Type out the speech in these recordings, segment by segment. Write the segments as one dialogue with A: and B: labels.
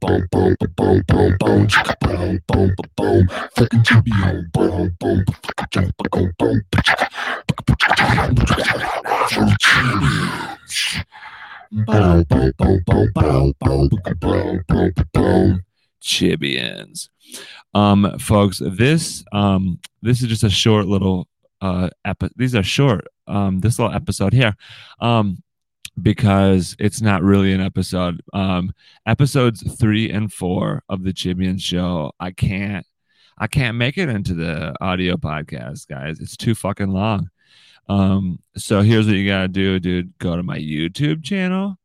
A: boom, boom, boom, fucking champion, boom, boom, boom, boom, boom,
B: Chibians. Um, folks, this um this is just a short little uh these are short um this little episode here. Um because it's not really an episode. Um episodes three and four of the Chibian show, I can't I can't make it into the audio podcast, guys. It's too fucking long. Um, so here's what you gotta do, dude. Go to my YouTube channel.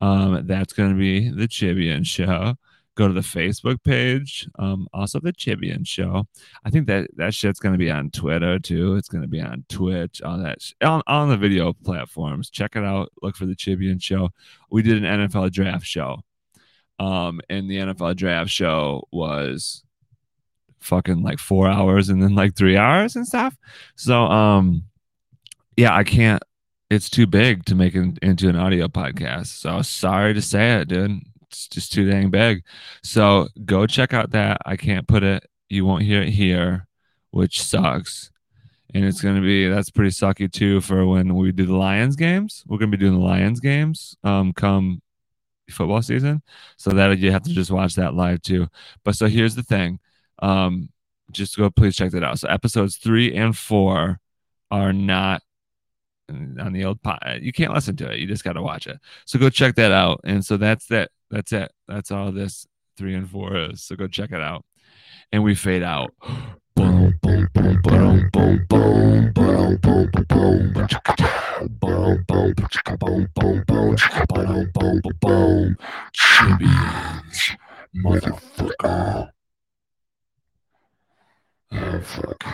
B: Um, that's gonna be the Chibian Show. Go to the Facebook page. Um, also the Chibian Show. I think that that shit's gonna be on Twitter too. It's gonna be on Twitch, all that sh- on, on the video platforms. Check it out. Look for the Chibian Show. We did an NFL draft show. Um, and the NFL draft show was fucking like four hours and then like three hours and stuff. So um yeah, I can't it's too big to make it into an audio podcast. So sorry to say it, dude. It's just too dang big. So go check out that. I can't put it, you won't hear it here, which sucks. And it's gonna be that's pretty sucky too for when we do the Lions games. We're gonna be doing the Lions games um come football season. So that you have to just watch that live too. But so here's the thing um just go please check that out so episodes three and four are not on the old pot you can't listen to it you just got to watch it so go check that out and so that's that that's it that's all this three and four is so go check it out and we fade out
A: boom, boom, boom, boom, boom, boom, boom, boom, boom, boom, boom, boom, boom, boom, boom, boom, boom, boom, champions, motherfucker. Oh fuck.